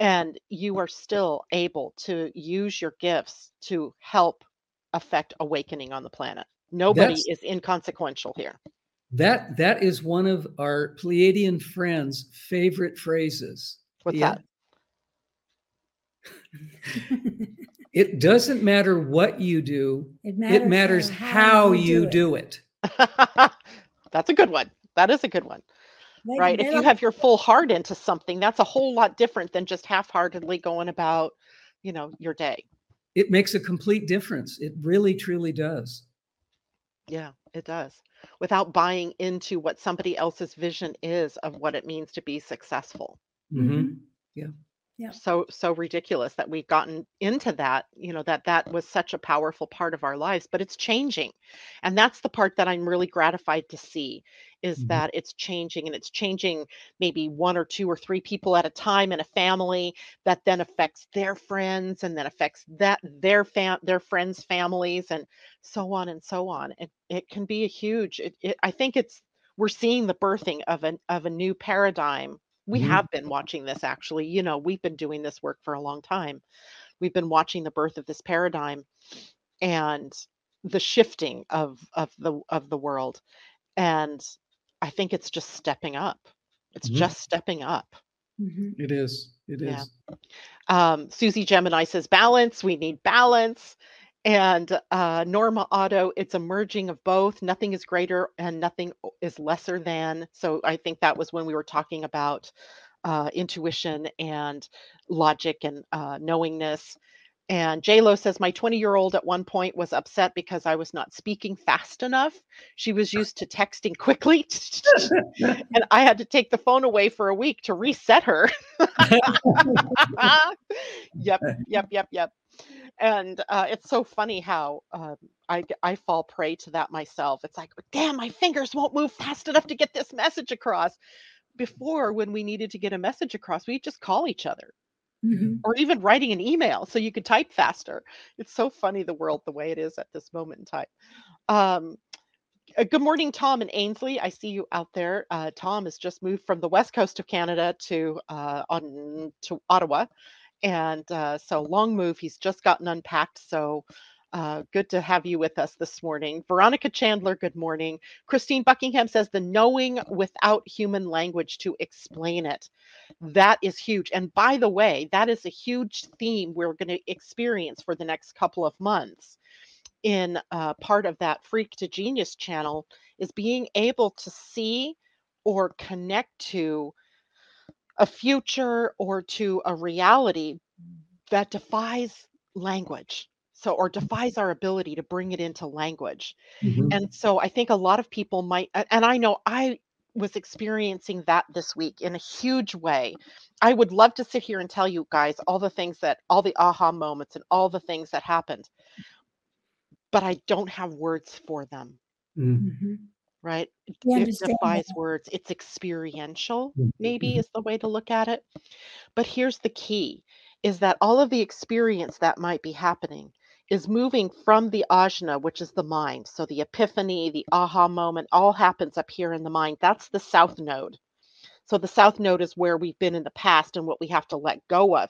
and you are still able to use your gifts to help affect awakening on the planet. Nobody
That's-
is inconsequential here.
that that is one of our pleiadian friends favorite phrases
What's
Yeah.
that?
it doesn't matter what you do
It matters,
it matters how, you do it,
That's a good one. That is a good one.
They-
Right. If you have your full heart into something, that's a whole lot different than just half-heartedly going about, you know, your day.
it makes a complete difference it really truly does
Yeah, it does. Without buying into what somebody else's vision is of what it means to be successful.
Mhm.
Yeah.
So so ridiculous that we've gotten into that, you know, that that was such a powerful part of our lives, but it's changing. And that's the part that I'm really gratified to see is
Mhm.
that it's changing and it's changing maybe one or two or three people at a time in a family that then affects their friends and then affects that their fam their friends' families and so on and so on. It it can be a huge it, it I think it's we're seeing the birthing of an of a new paradigm we
Mhm.
have been watching this actually. You know, we've been doing this work for a long time. We've been watching the birth of this paradigm and the shifting of of the of the world. And I think it's just stepping up. It's
Mhm.
just stepping up.
Mhm.
It is. It is.
Yeah. Um, Susie Gemini says balance. We need balance. And uh, Norma Otto, it's a merging of both. Nothing is greater and nothing is lesser than. So I think that was when we were talking about uh, intuition and logic and uh, knowingness. And JLo says, My 20 year old at one point was upset because I was not speaking fast enough. She was used to texting quickly. and I had to take the phone away for a week to reset her. yep, yep, yep, yep. And uh, it's so funny how um, I I fall prey to that myself. It's like, damn, my fingers won't move fast enough to get this message across. Before, when we needed to get a message across, we just call each other,
Mhm.
or even writing an email so you could type faster. It's so funny the world the way it is at this moment in time. Um, Uh, good morning, Tom and Ainsley. I see you out there. Uh, Tom has just moved from the west coast of Canada to uh, on to Ottawa, and uh, so long move. He's just gotten unpacked. So uh, good to have you with us this morning. Veronica Chandler, good morning. Christine Buckingham says the knowing without human language to explain it. That is huge. And by the way, that is a huge theme we're going to experience for the next couple of months in uh, part of that Freak to Genius channel is being able to see or connect to a future or to a reality that defies language so or defies our ability to bring it into language.
Mhm.
and so i think a lot of people might and i know i was experiencing that this week in a huge way. I would love to sit here and tell you guys all the things that all the aha moments and all the things that happened but i don't have words for them.
Mm.
Right? It defies
that.
words. It's experiential maybe mm-hmm. is the way to look at it. But here's the key is that all of the experience that might be happening is moving from the ajna which is the mind. So the epiphany the aha moment all happens up here in the mind. That's the south node. So the south node is where we've been in the past and what we have to let go of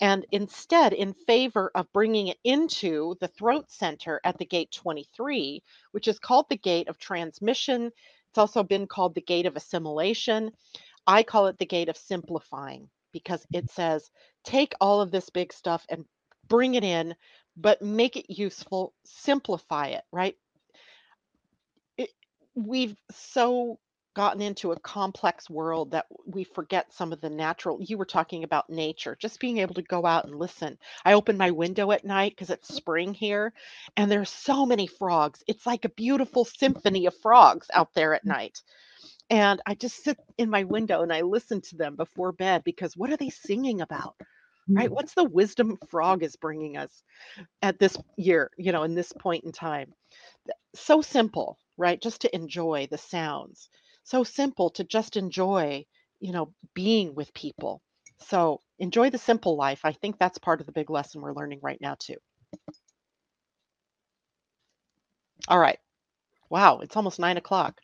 and instead in favor of bringing it into the throat center at the gate 23 which is called the gate of transmission. It's also been called the gate of assimilation. I call it the gate of simplifying because it says take all of this big stuff and bring it in but make it useful simplify it right? We've so gotten into a complex world that we forget some of the natural you were talking about nature just being able to go out and listen. I open my window at night because it's mm. spring here and there's so many frogs. It's like a beautiful symphony of frogs out there at mm. night. And i just sit in my window and i listen to them before bed because what are they singing about right? Mm. What's the wisdom frog is bringing us at this year you know in this point in time? So simple right? Just to enjoy the sounds so simple to just enjoy you know being with people. So enjoy the simple life i think that's part of the big lesson we're learning right now too. All right. Wow it's almost nine o'clock.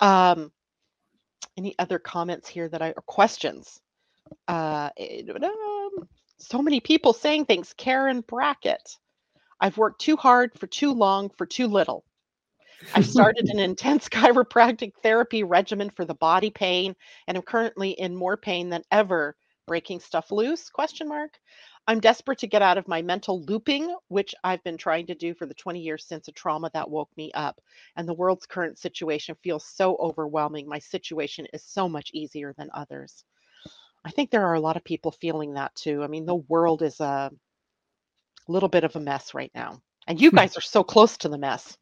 Um any other comments here that i or questions? Uh um, so many people saying things. Karen brackett i've worked too hard for too long for too little I've started an intense chiropractic therapy regimen for the body pain and I'm currently in more pain than ever breaking stuff loose question mark. I'm desperate to get out of my mental looping which i've been trying to do for the 20 years since a trauma that woke me up and the world's current situation feels so overwhelming. My situation is so much easier than others. I think there are a lot of people feeling that too. I mean the world is a little bit of a mess right now and you hmm. guys are so close to the mess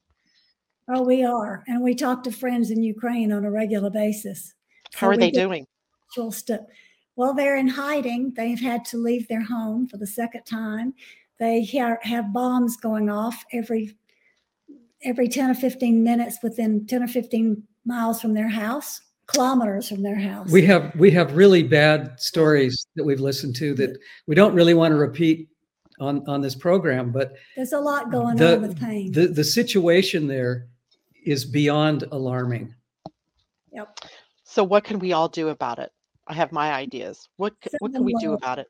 Oh, we are. And we talk to friends in Ukraine on a regular basis.
how
So
are they doing
stuff. Well, they're in hiding. They've had to leave their home for the second time. They have bombs going off every every 10 or 15 minutes within 10 or 15 miles from their house, kilometers from their house.
We have we have really bad stories that we've listened to that we don't really want to repeat on on this program, but
There's a lot going
the,
on with pain.
the the situation there is beyond alarming.
yep.
So what can we all do about it? I have my ideas. What c-
Send
what can we do about it?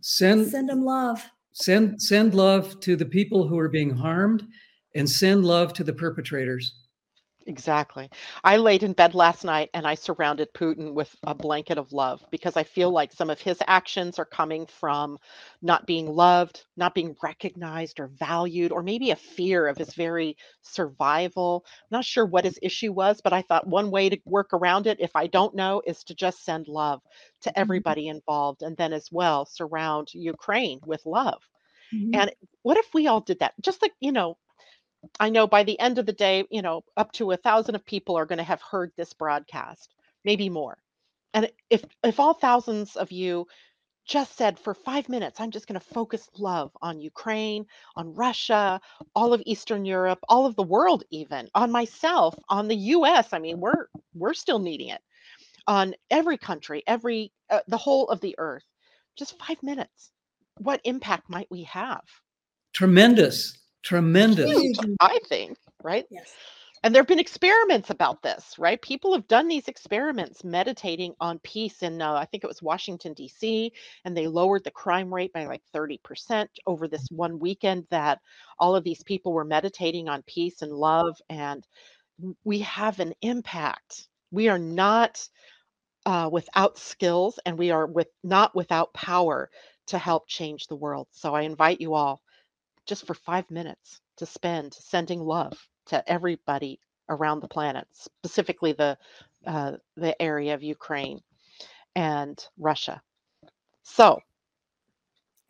Send
Send them love.
send send love to the people who are being harmed and send love to the perpetrators.
Exactly. I laid in bed last night and I surrounded Putin with a blanket of love because I feel like some of his actions are coming from not being loved, not being recognized or valued, or maybe a fear of his very survival. not sure what his issue was, but I thought one way to work around it, if I don't know, is to just send love to everybody involved and then as well surround Ukraine with love.
Mhm.
And what if we all did that? Just like, you know, I know by the end of the day, you know, up to a thousand of people are going to have heard this broadcast, maybe more. And if if all thousands of you just said for five minutes, I'm just going to focus love on Ukraine, on Russia, all of Eastern Europe, all of the world, even on myself, on the U.S. I mean, we're we're still needing it on every country, every uh, the whole of the earth. Just five minutes. What impact might we have?
Tremendous, tremendous.
Huge.
I think, right?
Yes.
and there have been experiments about this, right? People have done these experiments meditating on peace in, uh, I think it was Washington, D.C., and they lowered the crime rate by like 30% over this one weekend that all of these people were meditating on peace and love. And we have an impact. We are not uh, without skills and we are with not without power to help change the world. So I invite you all just for five minutes to spend sending love to everybody around the planet, specifically the uh, the area of Ukraine and Russia. So,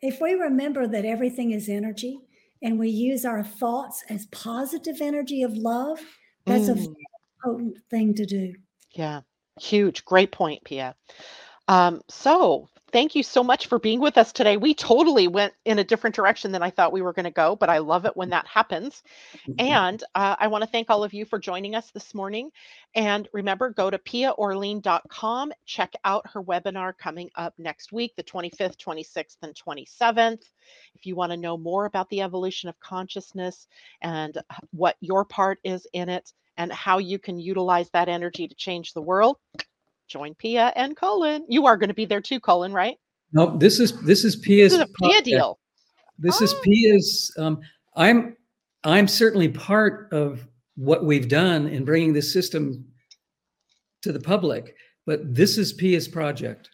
if we remember that everything is energy and we use our thoughts as positive energy of love, that's mm. a potent thing to do.
Yeah, huge. Great point, Pia. Um, so, thank you so much for being with us today. We totally went in a different direction than I thought we were going to go, but I love it when that happens. Mm-hmm. And uh, I want to thank all of you for joining us this morning. And remember, go to piaorleane.com, check out her webinar coming up next week, the 25th, 26th, and 27th. If you want to know more about the evolution of consciousness and what your part is in it and how you can utilize that energy to change the world, join Pia and Cullen. You are going to be there too, Cullen, right?
No, this is this is Pia's
this is a Pia deal.
This oh. is Pia's. Um, I'm I'm certainly part of what we've done in bringing this system to the public, but this is Pia's project.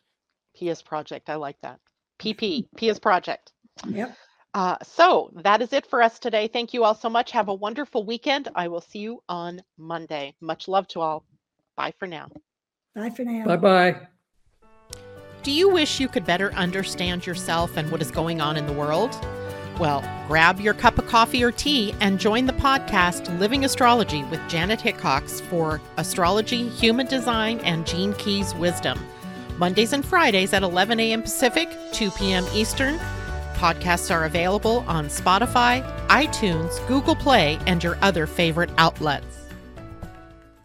Pia's project. I like that. PP. Pia's project.
Yep.
Uh, so that is it for us today. Thank you all so much. Have a wonderful weekend. I will see you on Monday. Much love to all. Bye for now.
Bye for now.
Bye bye.
Do you wish you could better understand yourself and what is going on in the world? Well, grab your cup of coffee or tea and join the podcast Living Astrology with Janet Hickox for astrology, human design, and Gene Keys wisdom. Mondays and Fridays at 11 a.m. Pacific, 2 p.m. Eastern. Podcasts are available on Spotify, iTunes, Google Play, and your other favorite outlets.